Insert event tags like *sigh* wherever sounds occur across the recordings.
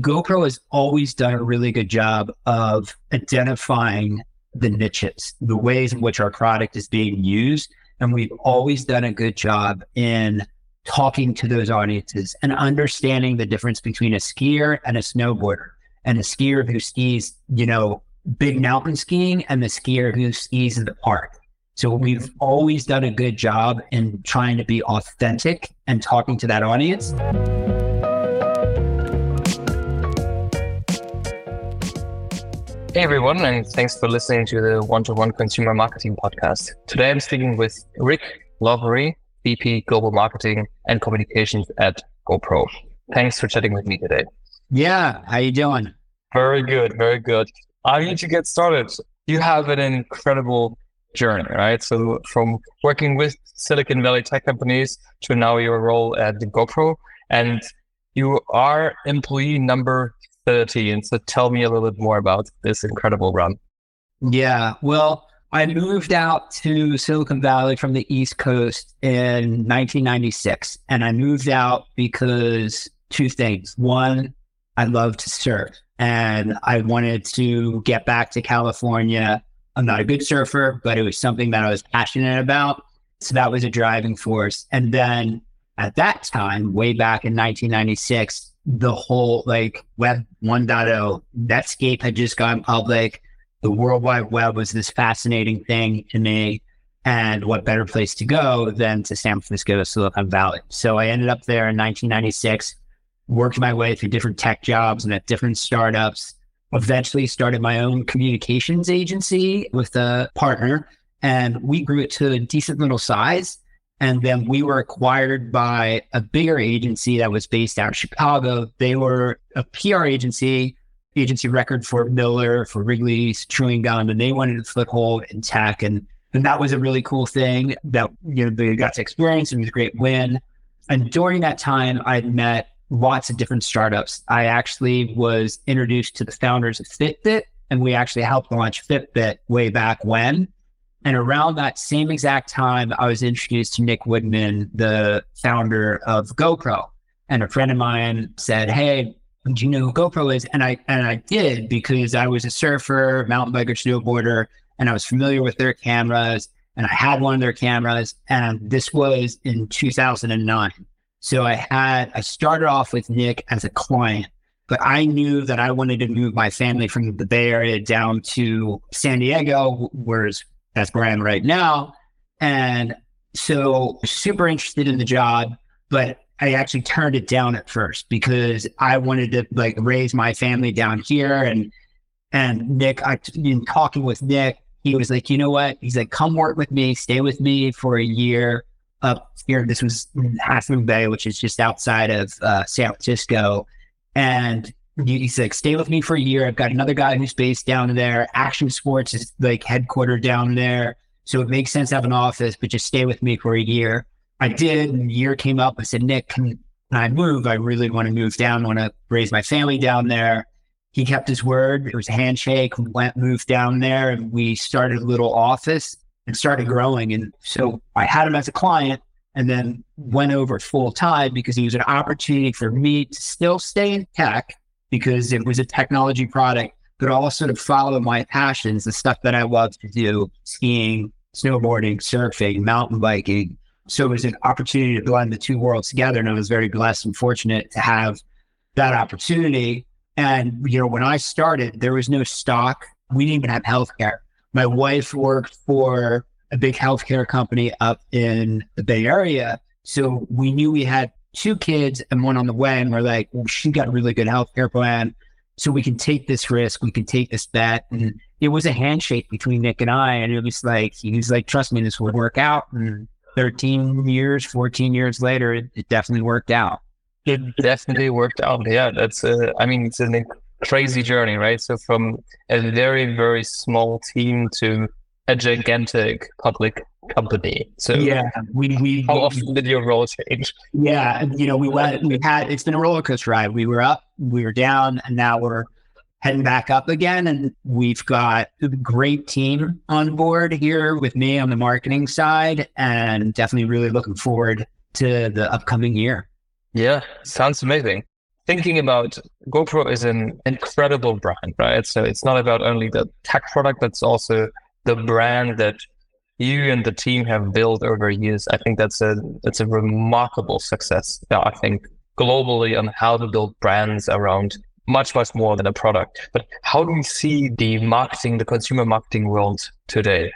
GoPro has always done a really good job of identifying the niches, the ways in which our product is being used. And we've always done a good job in talking to those audiences and understanding the difference between a skier and a snowboarder and a skier who skis, you know, big mountain skiing and the skier who skis in the park. So we've always done a good job in trying to be authentic and talking to that audience. Hey everyone, and thanks for listening to the One to One Consumer Marketing Podcast. Today I'm speaking with Rick Loughery, VP Global Marketing and Communications at GoPro. Thanks for chatting with me today. Yeah, how you doing? Very good, very good. I need to get started. You have an incredible journey, right? So from working with Silicon Valley tech companies to now your role at the GoPro, and you are employee number 13. So tell me a little bit more about this incredible run. Yeah, well, I moved out to Silicon Valley from the East Coast in 1996. And I moved out because two things. One, I love to surf and I wanted to get back to California. I'm not a good surfer, but it was something that I was passionate about. So that was a driving force. And then at that time, way back in 1996, the whole like web 1.0 netscape had just gone public. The world wide web was this fascinating thing to me. And what better place to go than to san francisco silicon valley. So i ended up there in 1996 worked my way through different tech jobs and at different startups. Eventually started my own communications agency with a partner and we grew it to a decent little size and then we were acquired by a bigger agency that was based out of Chicago. They were a PR agency, agency record for Miller, for Wrigley's Chewing Gum, and they wanted a foothold in tech. And, and that was a really cool thing that you know they got to experience. It was a great win. And during that time, I met lots of different startups. I actually was introduced to the founders of Fitbit, and we actually helped launch Fitbit way back when. And around that same exact time, I was introduced to Nick Woodman, the founder of GoPro. And a friend of mine said, Hey, do you know who GoPro is? And I and I did because I was a surfer, mountain biker, snowboarder, and I was familiar with their cameras. And I had one of their cameras. And this was in 2009. So I had I started off with Nick as a client, but I knew that I wanted to move my family from the Bay Area down to San Diego, whereas that's where I am right now. And so super interested in the job, but I actually turned it down at first because I wanted to like raise my family down here. And and Nick, I in talking with Nick, he was like, you know what? He's like, come work with me, stay with me for a year up here. This was Moon Bay, which is just outside of uh, San Francisco. And he's like, stay with me for a year. I've got another guy who's based down there. Action Sports is like headquartered down there. So it makes sense to have an office, but just stay with me for a year. I did. And the year came up. I said, Nick, can, I move? I really want to move down. I want to raise my family down there. He kept his word. It was a handshake. We went, moved down there, and we started a little office and started growing. And so I had him as a client and then went over full time because he was an opportunity for me to still stay in tech because it was a technology product, but also to follow my passions, the stuff that I love to do skiing, snowboarding, surfing, mountain biking. So it was an opportunity to blend the two worlds together. And I was very blessed and fortunate to have that opportunity. And, you know, when I started, there was no stock. We didn't even have healthcare. My wife worked for a big healthcare company up in the Bay Area. So we knew we had two kids and one on the way. And we're like, well, she got a really good healthcare plan. So we can take this risk. We can take this bet. And it was a handshake between Nick and I. And it was like, he was like, trust me, this will work out. And 13 years, 14 years later, it, it definitely worked out. It definitely worked out. Yeah. That's, uh, I mean, it's a crazy journey, right? So from a very, very small team to a gigantic public company. So yeah, we we how often did your role change? Yeah, you know, we went we had it's been a roller coaster ride. We were up, we were down, and now we're heading back up again. And we've got a great team on board here with me on the marketing side, and definitely really looking forward to the upcoming year. Yeah, sounds amazing. thinking about GoPro is an incredible brand, right? So it's not about only the tech product, that's also the brand that you and the team have built over years. I think that's a that's a remarkable success. I think globally on how to build brands around much much more than a product. But how do we see the marketing, the consumer marketing world today?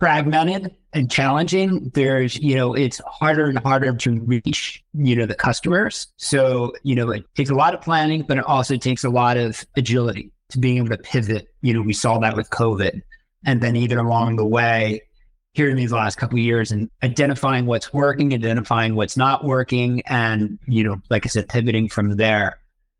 fragmented and challenging. There's, you know, it's harder and harder to reach, you know, the customers. So, you know, it takes a lot of planning, but it also takes a lot of agility to being able to pivot. You know, we saw that with COVID. And then even along the way, here in these last couple of years and identifying what's working, identifying what's not working, and, you know, like I said, pivoting from there.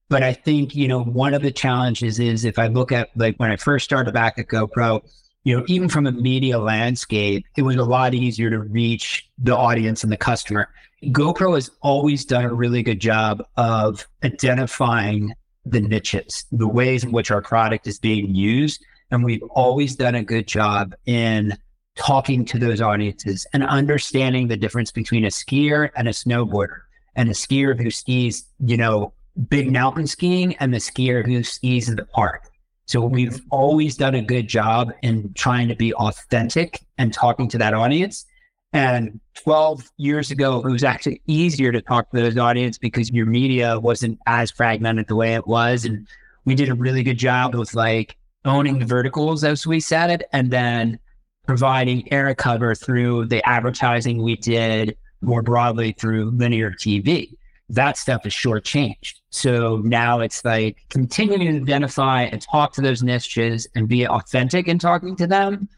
But I think, you know, one of the challenges is if I look at like when I first started back at GoPro, you know, even from a media landscape, it was a lot easier to reach the audience and the customer. GoPro has always done a really good job of identifying the niches, the ways in which our product is being used. And we've always done a good job in talking to those audiences and understanding the difference between a skier and a snowboarder and a skier who skis, you know, big mountain skiing and the skier who skis in the park so we've always done a good job in trying to be authentic and talking to that audience. And 12 years ago, it was actually easier to talk to those audience because your media wasn't as fragmented the way it was. And we did a really good job with like owning the verticals as we said it, and then providing air cover through the advertising we did more broadly through linear TV that stuff is shortchanged. So now it's like continuing to identify and talk to those niches and be authentic in talking to them.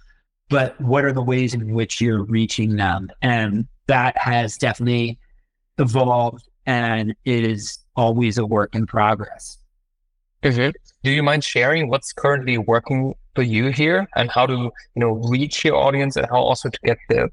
But what are the ways in which you're reaching them? And that has definitely evolved and it is always a work in progress. Mm-hmm. Do you mind sharing what's currently working for you here and how to, you know, reach your audience and how also to get the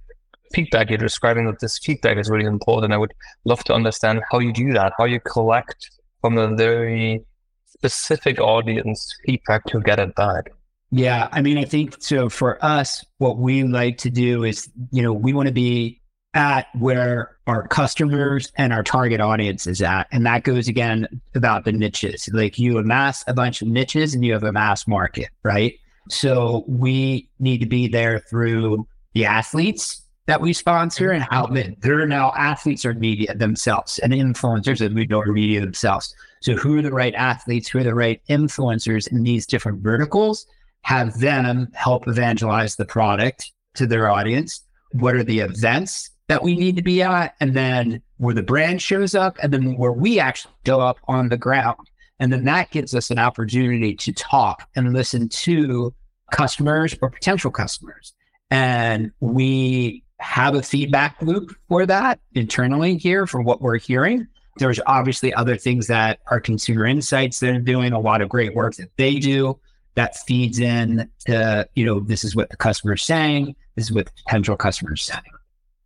feedback you're describing that this feedback is really important. I would love to understand how you do that, how you collect from a very specific audience feedback to get it back. Yeah, I mean, I think so. For us, what we like to do is, you know, we want to be at where our customers and our target audience is at. And that goes again about the niches. Like you amass a bunch of niches and you have a mass market, right? So we need to be there through the athletes that we sponsor and how they're now athletes or media themselves and influencers that we are media themselves. So who are the right athletes? Who are the right influencers in these different verticals? Have them help evangelize the product to their audience. What are the events that we need to be at? And then where the brand shows up and then where we actually go up on the ground. And then that gives us an opportunity to talk and listen to customers or potential customers. And we have a feedback loop for that internally here for what we're hearing. There's obviously other things that our consumer insights that are doing a lot of great work that they do that feeds in to, you know, this is what the customer is saying, this is what the potential customer is saying.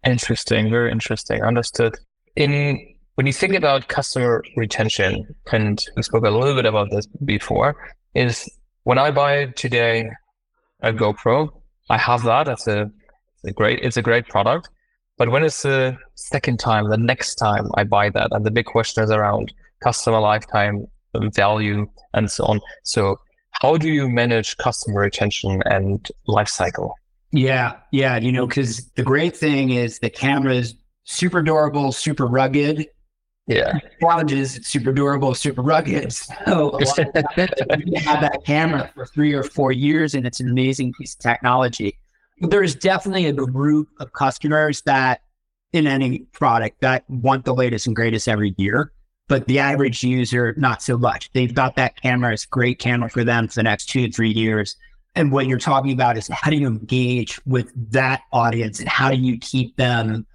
Interesting, very interesting. Understood. In when you think about customer retention, and we spoke a little bit about this before, is when I buy today a GoPro, I have that as a a great it's a great product. But when it's the second time, the next time I buy that, and the big question is around customer lifetime value and so on. So how do you manage customer retention and life cycle? Yeah, yeah, you know, because the great thing is the camera is super durable, super rugged. Yeah, challenges super durable, super rugged. So *laughs* you have that camera for three or four years, and it's an amazing piece of technology there's definitely a group of customers that in any product that want the latest and greatest every year. But the average user, not so much. They've got that camera. It's a great camera for them for the next two, three years. And what you're talking about is how do you engage with that audience and how do you keep them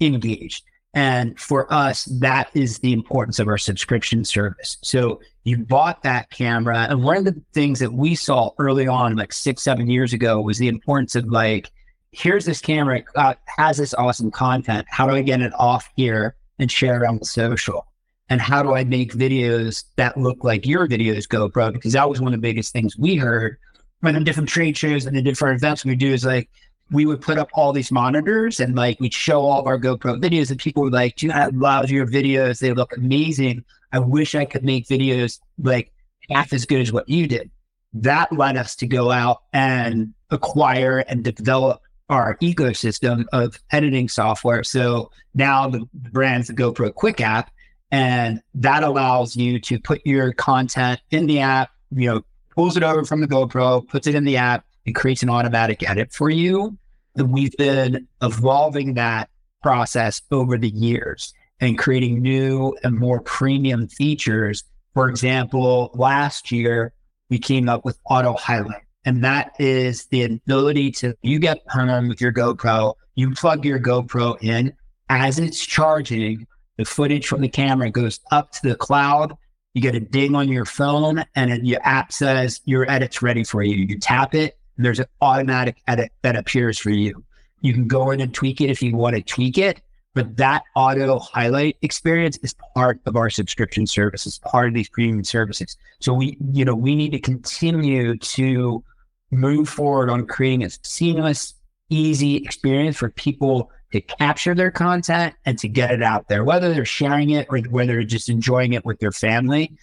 engaged? And for us, that is the importance of our subscription service. So you bought that camera. And one of the things that we saw early on, like six, seven years ago, was the importance of like, here's this camera, uh, has this awesome content. How do I get it off here and share it on social? And how do I make videos that look like your videos, GoPro? Because that was one of the biggest things we heard from different trade shows and the different events we do is like, we would put up all these monitors and like we'd show all of our GoPro videos and people were like, dude, I love your videos. They look amazing. I wish I could make videos like half as good as what you did. That led us to go out and acquire and develop our ecosystem of editing software. So now the brand's the GoPro Quick app, and that allows you to put your content in the app, you know, pulls it over from the GoPro, puts it in the app, and creates an automatic edit for you. We've been evolving that process over the years and creating new and more premium features. For example, last year we came up with auto highlight. And that is the ability to, you get home with your GoPro, you plug your GoPro in as it's charging, the footage from the camera goes up to the cloud. You get a ding on your phone and your app says your edit's ready for you. You tap it, there's an automatic edit that appears for you. You can go in and tweak it if you want to tweak it, but that auto highlight experience is part of our subscription services, part of these premium services. So we, you know, we need to continue to move forward on creating a seamless, easy experience for people to capture their content and to get it out there, whether they're sharing it or whether they're just enjoying it with their family,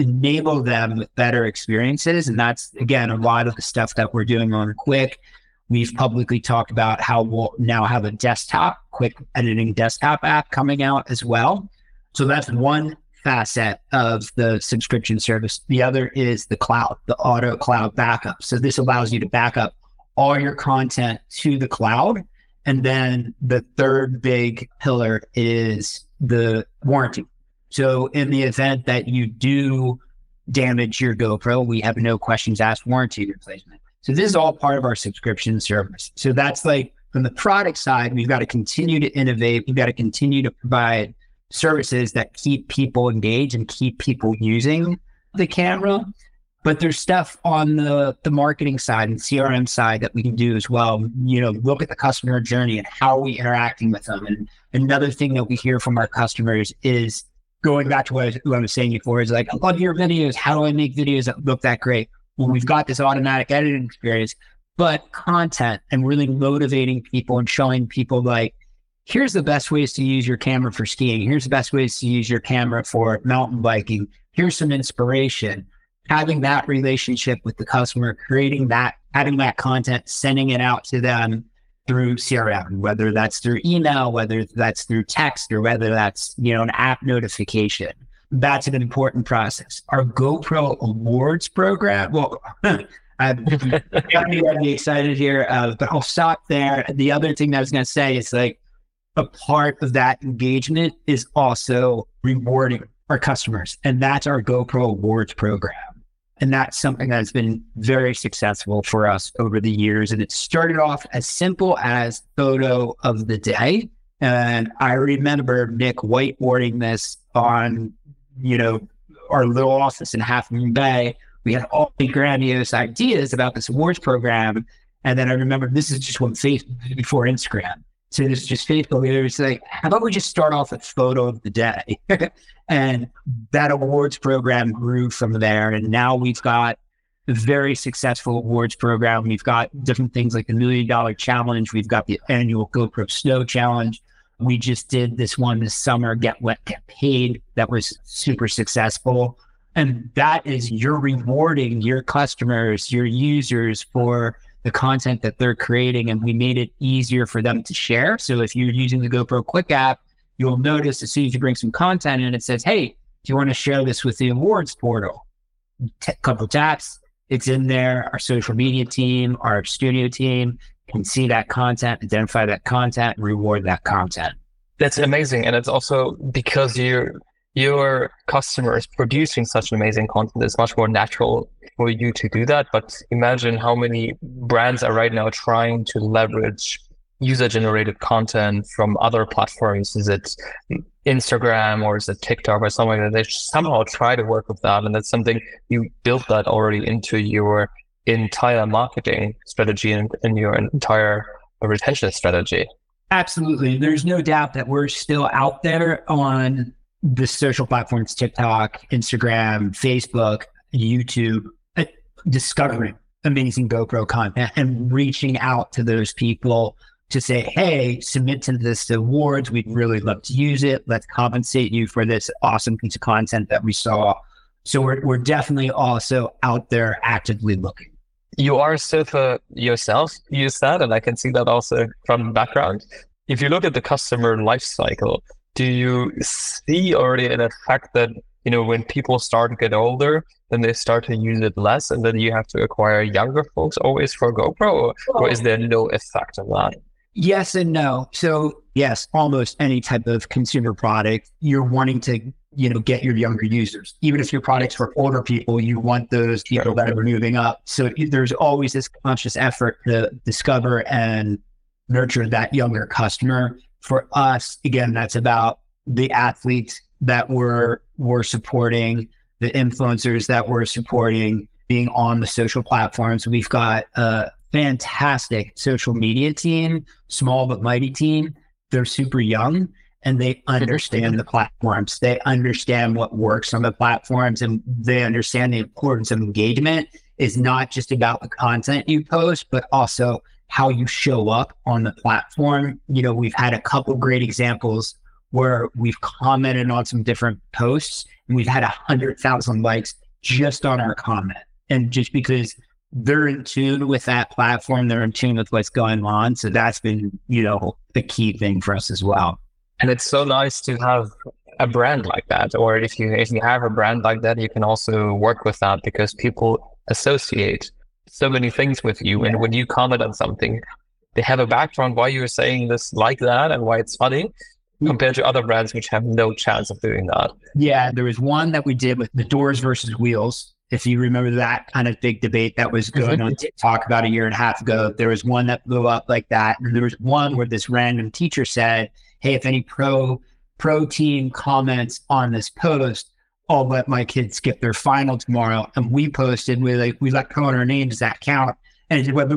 enable them with better experiences. And that's, again, a lot of the stuff that we're doing on Quick. We've publicly talked about how we'll now have a desktop, quick editing desktop app coming out as well. So that's one facet of the subscription service. The other is the cloud, the auto cloud backup. So this allows you to back up all your content to the cloud. And then the third big pillar is the warranty. So in the event that you do damage your GoPro, we have no questions asked warranty replacement. So this is all part of our subscription service. So that's like from the product side, we've got to continue to innovate. We've got to continue to provide services that keep people engaged and keep people using the camera. But there's stuff on the, the marketing side and CRM side that we can do as well. You know, look at the customer journey and how are we interacting with them. And another thing that we hear from our customers is going back to what I, was, what I was saying before is like, I love your videos. How do I make videos that look that great? Well, we've got this automatic editing experience, but content and really motivating people and showing people like, here's the best ways to use your camera for skiing. Here's the best ways to use your camera for mountain biking. Here's some inspiration. Having that relationship with the customer, creating that, having that content, sending it out to them through CRM, whether that's through email, whether that's through text, or whether that's, you know, an app notification. That's an important process. Our GoPro Awards program, well, *laughs* I'm really excited here, uh, but I'll stop there. The other thing that I was going to say is like, a part of that engagement is also rewarding our customers. And that's our GoPro Awards program. And that's something that's been very successful for us over the years. And it started off as simple as photo of the day. And I remember Nick whiteboarding this on, you know, our little office in Half Moon Bay. We had all the grandiose ideas about this awards program. And then I remember this is just one Facebook before Instagram. So this just Facebook. It was like, how about we just start off with photo of the day? *laughs* and that awards program grew from there. And now we've got a very successful awards program. We've got different things like the million dollar challenge. We've got the annual GoPro Snow Challenge. We just did this one this summer, Get Wet, Get Paid. That was super successful. And that is you're rewarding your customers, your users for the content that they're creating and we made it easier for them to share. So if you're using the GoPro Quick app, you'll notice as soon as you bring some content in, it says, Hey, do you want to share this with the awards portal? T- couple taps, it's in there. Our social media team, our studio team can see that content, identify that content, reward that content. That's amazing. And it's also because you're your customers producing such amazing content, it's much more natural for you to do that. But imagine how many brands are right now trying to leverage user generated content from other platforms. Is it Instagram or is it TikTok or something that? They somehow try to work with that. And that's something you built that already into your entire marketing strategy and, and your entire retention strategy. Absolutely. There's no doubt that we're still out there on the social platforms TikTok, Instagram, Facebook, YouTube, uh, discovering amazing GoPro content and reaching out to those people to say, hey, submit to this awards. We'd really love to use it. Let's compensate you for this awesome piece of content that we saw. So we're, we're definitely also out there actively looking. You are a surfer yourself, you said, and I can see that also from the background. If you look at the customer life cycle, do you see already an effect that you know when people start to get older then they start to use it less and then you have to acquire younger folks always for gopro or, or is there no effect of that? Yes and no. So yes almost any type of consumer product you're wanting to you know get your younger users. Even if your products for older people you want those people that are moving up. So there's always this conscious effort to discover and nurture that younger customer for us again that's about the athletes that we're we're supporting, the influencers that we're supporting, being on the social platforms. We've got a fantastic social media team, small but mighty team. They're super young and they understand the platforms. They understand what works on the platforms and they understand the importance of engagement is not just about the content you post, but also how you show up on the platform. You know, we've had a couple great examples where we've commented on some different posts and we've had a hundred thousand likes just on our comment. And just because they're in tune with that platform, they're in tune with what's going on. So that's been, you know, the key thing for us as well. And it's so nice to have a brand like that. Or if you if you have a brand like that, you can also work with that because people associate so many things with you. And when you comment on something, they have a background why you're saying this like that and why it's funny compared to other brands which have no chance of doing that. Yeah, there was one that we did with the doors versus wheels. If you remember that kind of big debate that was going mm-hmm. on TikTok about a year and a half ago, there was one that blew up like that. And there was one where this random teacher said, Hey, if any pro pro team comments on this post, I'll let my kids skip their final tomorrow. And we posted, we like we let on our names, that count? And it went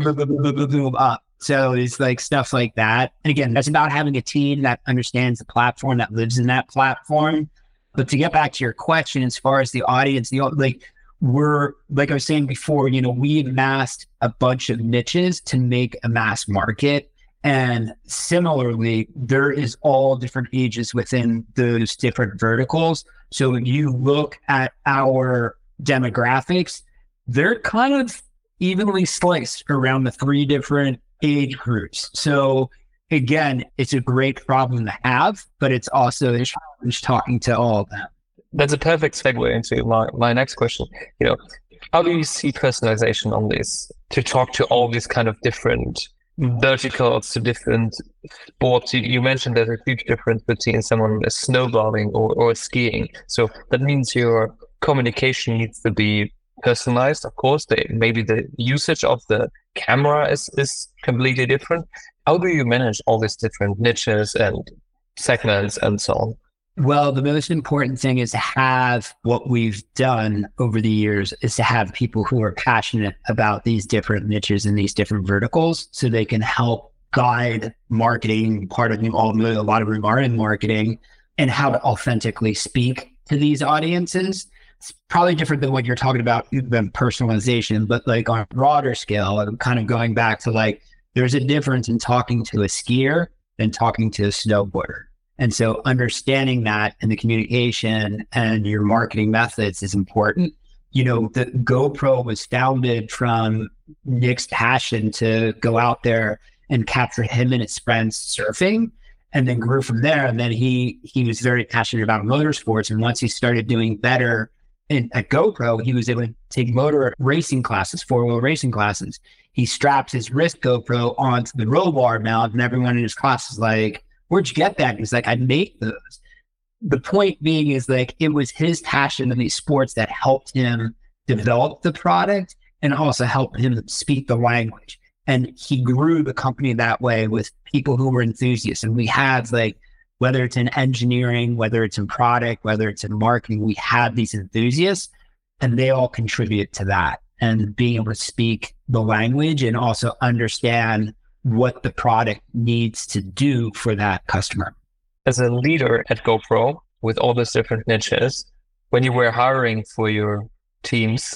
up. So it's like stuff like that. And again, that's about having a team that understands the platform, that lives in that platform. But to get back to your question, as far as the audience, the like we're like I was saying before, you know, we amassed a bunch of niches to make a mass market. And similarly, there is all different ages within those different verticals. So when you look at our demographics, they're kind of evenly sliced around the three different age groups. So again, it's a great problem to have, but it's also a challenge talking to all of them. That's a perfect segue into my, my next question. You know, how do you see personalization on this to talk to all these kind of different verticals to different sports? You, you mentioned there's a huge difference between someone snowboarding or, or skiing. So that means your communication needs to be personalized. Of course, the, maybe the usage of the camera is, is completely different. How do you manage all these different niches and segments and so on? Well, the most important thing is to have what we've done over the years is to have people who are passionate about these different niches and these different verticals so they can help guide marketing, part of all a lot of them are in marketing, and how to authentically speak to these audiences it's probably different than what you're talking about than personalization, but like on a broader scale, I'm kind of going back to like there's a difference in talking to a skier than talking to a snowboarder. And so understanding that and the communication and your marketing methods is important. You know, the GoPro was founded from Nick's passion to go out there and capture him and his friends surfing and then grew from there. And then he he was very passionate about motorsports. And once he started doing better in, at GoPro, he was able to take motor racing classes, four wheel racing classes. He straps his wrist GoPro onto the roll bar mount, and everyone in his class is like, Where'd you get that? He's like, I make those. The point being is like, it was his passion in these sports that helped him develop the product and also helped him speak the language. And he grew the company that way with people who were enthusiasts. And we had like whether it's in engineering, whether it's in product, whether it's in marketing, we have these enthusiasts and they all contribute to that. And being able to speak the language and also understand what the product needs to do for that customer. As a leader at GoPro with all those different niches, when you were hiring for your teams,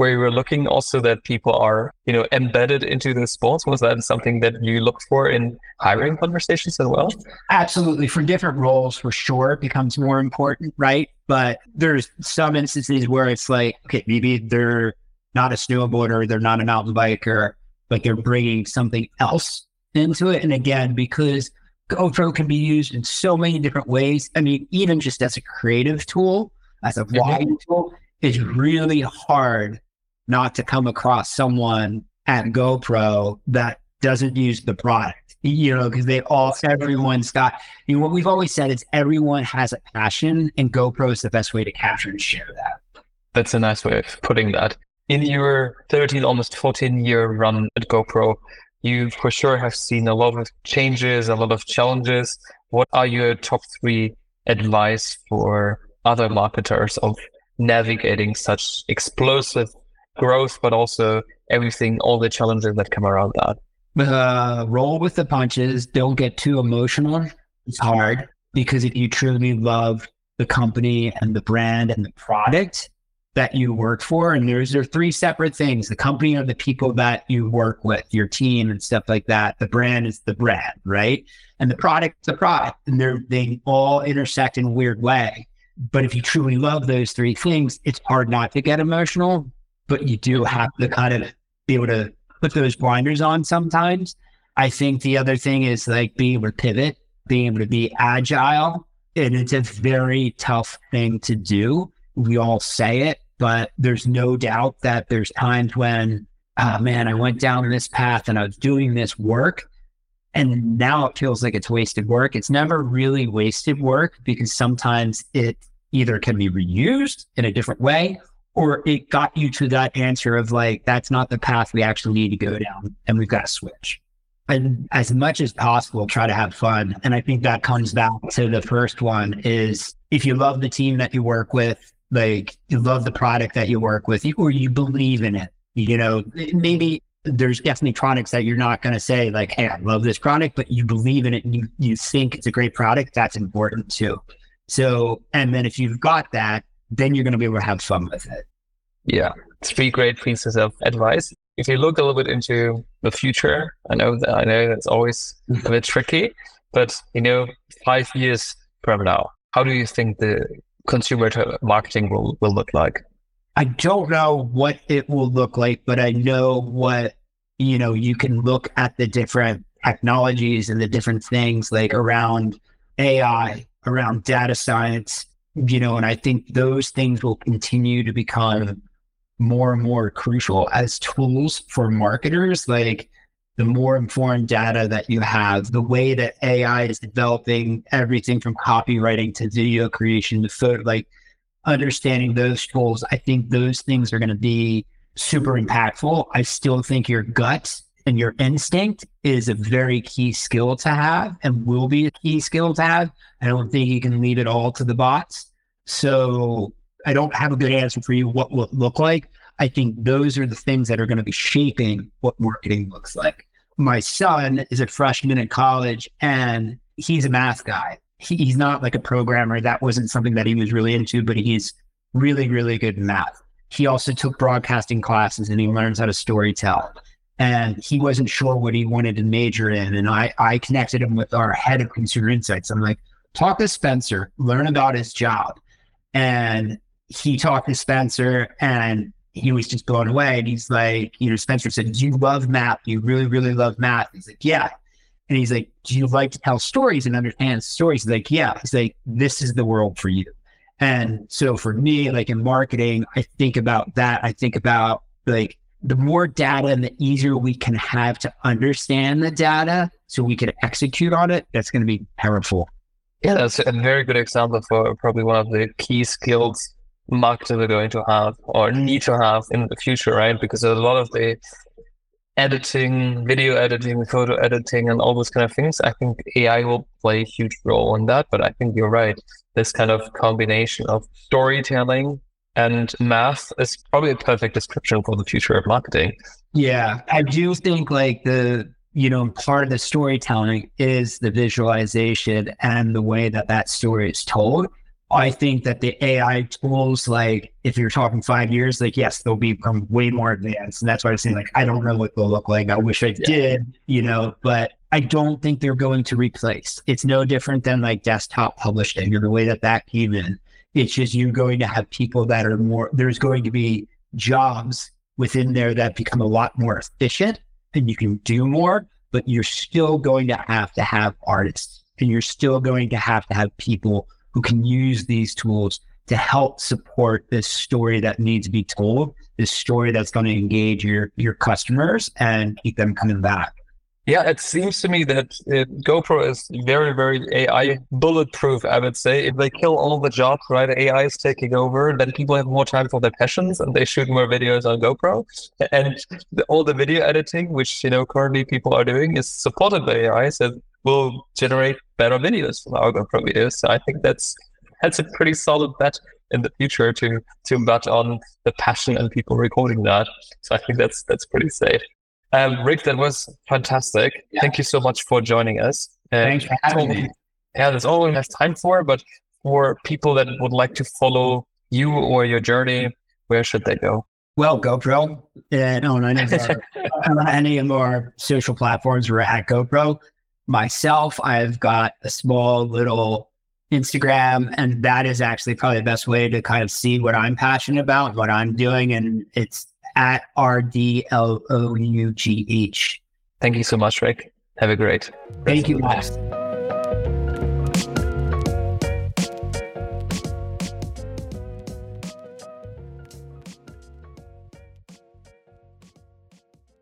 where you were looking also that people are, you know, embedded into the sports? Was that something that you looked for in hiring conversations as well? Absolutely. For different roles, for sure, it becomes more important, right? But there's some instances where it's like, okay, maybe they're not a snowboarder, they're not a mountain biker, but they're bringing something else into it. And again, because GoPro can be used in so many different ways. I mean, even just as a creative tool, as a vlogging mm-hmm. tool, it's really hard not to come across someone at GoPro that doesn't use the product, you know, because they all, everyone's got, you know, what we've always said is everyone has a passion and GoPro is the best way to capture and share that. That's a nice way of putting that. In your 13, almost 14 year run at GoPro, you for sure have seen a lot of changes, a lot of challenges. What are your top three advice for other marketers of navigating such explosive growth, but also everything, all the challenges that come around that? Uh, roll with the punches. Don't get too emotional. It's hard because if you truly love the company and the brand and the product, that you work for. And there's there are three separate things. The company are the people that you work with, your team and stuff like that. The brand is the brand, right? And the product the product. And they're they all intersect in a weird way. But if you truly love those three things, it's hard not to get emotional. But you do have to kind of be able to put those blinders on sometimes. I think the other thing is like being able to pivot, being able to be agile. And it's a very tough thing to do we all say it, but there's no doubt that there's times when, oh man, I went down this path and I was doing this work. And now it feels like it's wasted work. It's never really wasted work because sometimes it either can be reused in a different way or it got you to that answer of like, that's not the path we actually need to go down and we've got to switch. And as much as possible, try to have fun. And I think that comes back to the first one is if you love the team that you work with, like you love the product that you work with or you believe in it. You know, maybe there's definitely products that you're not going to say like, Hey, I love this product, but you believe in it and you, you think it's a great product. That's important too. So, and then if you've got that, then you're going to be able to have fun with it. Yeah. Three great pieces of advice. If you look a little bit into the future, I know that I know that's always a bit tricky, but you know, five years from now, how do you think the consumer marketing will, will look like? I don't know what it will look like, but I know what, you know, you can look at the different technologies and the different things like around AI, around data science, you know, and I think those things will continue to become more and more crucial as tools for marketers. Like the more informed data that you have, the way that AI is developing everything from copywriting to video creation to photo, like understanding those tools, I think those things are going to be super impactful. I still think your gut and your instinct is a very key skill to have and will be a key skill to have. I don't think you can leave it all to the bots. So I don't have a good answer for you what will it look like. I think those are the things that are going to be shaping what marketing looks like my son is a freshman in college and he's a math guy. He, he's not like a programmer. That wasn't something that he was really into, but he's really, really good in math. He also took broadcasting classes and he learns how to story tell. And he wasn't sure what he wanted to major in. And I, I connected him with our head of consumer insights. I'm like, talk to Spencer, learn about his job. And he talked to Spencer and he was just blown away. And he's like, you know, Spencer said, Do you love math? Do you really, really love math? He's like, Yeah. And he's like, Do you like to tell stories and understand stories? He's like, Yeah. He's like, This is the world for you. And so for me, like in marketing, I think about that. I think about like the more data and the easier we can have to understand the data so we can execute on it, that's going to be powerful. Yeah, that's a very good example for probably one of the key skills marketers are going to have or need to have in the future, right? Because there's a lot of the editing, video editing, photo editing, and all those kind of things, I think AI will play a huge role in that. But I think you're right. This kind of combination of storytelling and math is probably a perfect description for the future of marketing. Yeah, I do think like the you know part of the storytelling is the visualization and the way that that story is told I think that the AI tools, like if you're talking five years, like yes, they'll become way more advanced. And that's why I'm saying like I don't know what they'll look like. I wish I yeah. did, you know, but I don't think they're going to replace. It's no different than like desktop publishing or the way that that came in. It's just you're going to have people that are more. There's going to be jobs within there that become a lot more efficient, and you can do more. But you're still going to have to have artists, and you're still going to have to have people who can use these tools to help support this story that needs to be told, this story that's going to engage your your customers and keep them coming back. Yeah, it seems to me that it, GoPro is very, very AI bulletproof. I would say if they kill all the jobs, right? AI is taking over, then people have more time for their passions and they shoot more videos on GoPro. And the, all the video editing, which you know currently people are doing, is supported by AI, so will generate better videos from our GoPro videos. So I think that's that's a pretty solid bet in the future to to bet on the passion and people recording that. So I think that's that's pretty safe. Um, Rick, that was fantastic. Yeah. Thank you so much for joining us. Uh, Thanks for having me. Yeah, that's all we have time for. But for people that would like to follow you or your journey, where should they go? Well, GoPro and on any of our, on *laughs* any of our social platforms, we're at GoPro. Myself, I've got a small little Instagram, and that is actually probably the best way to kind of see what I'm passionate about, what I'm doing, and it's at R D L O U G H. Thank you so much, Rick. Have a great. Thank you.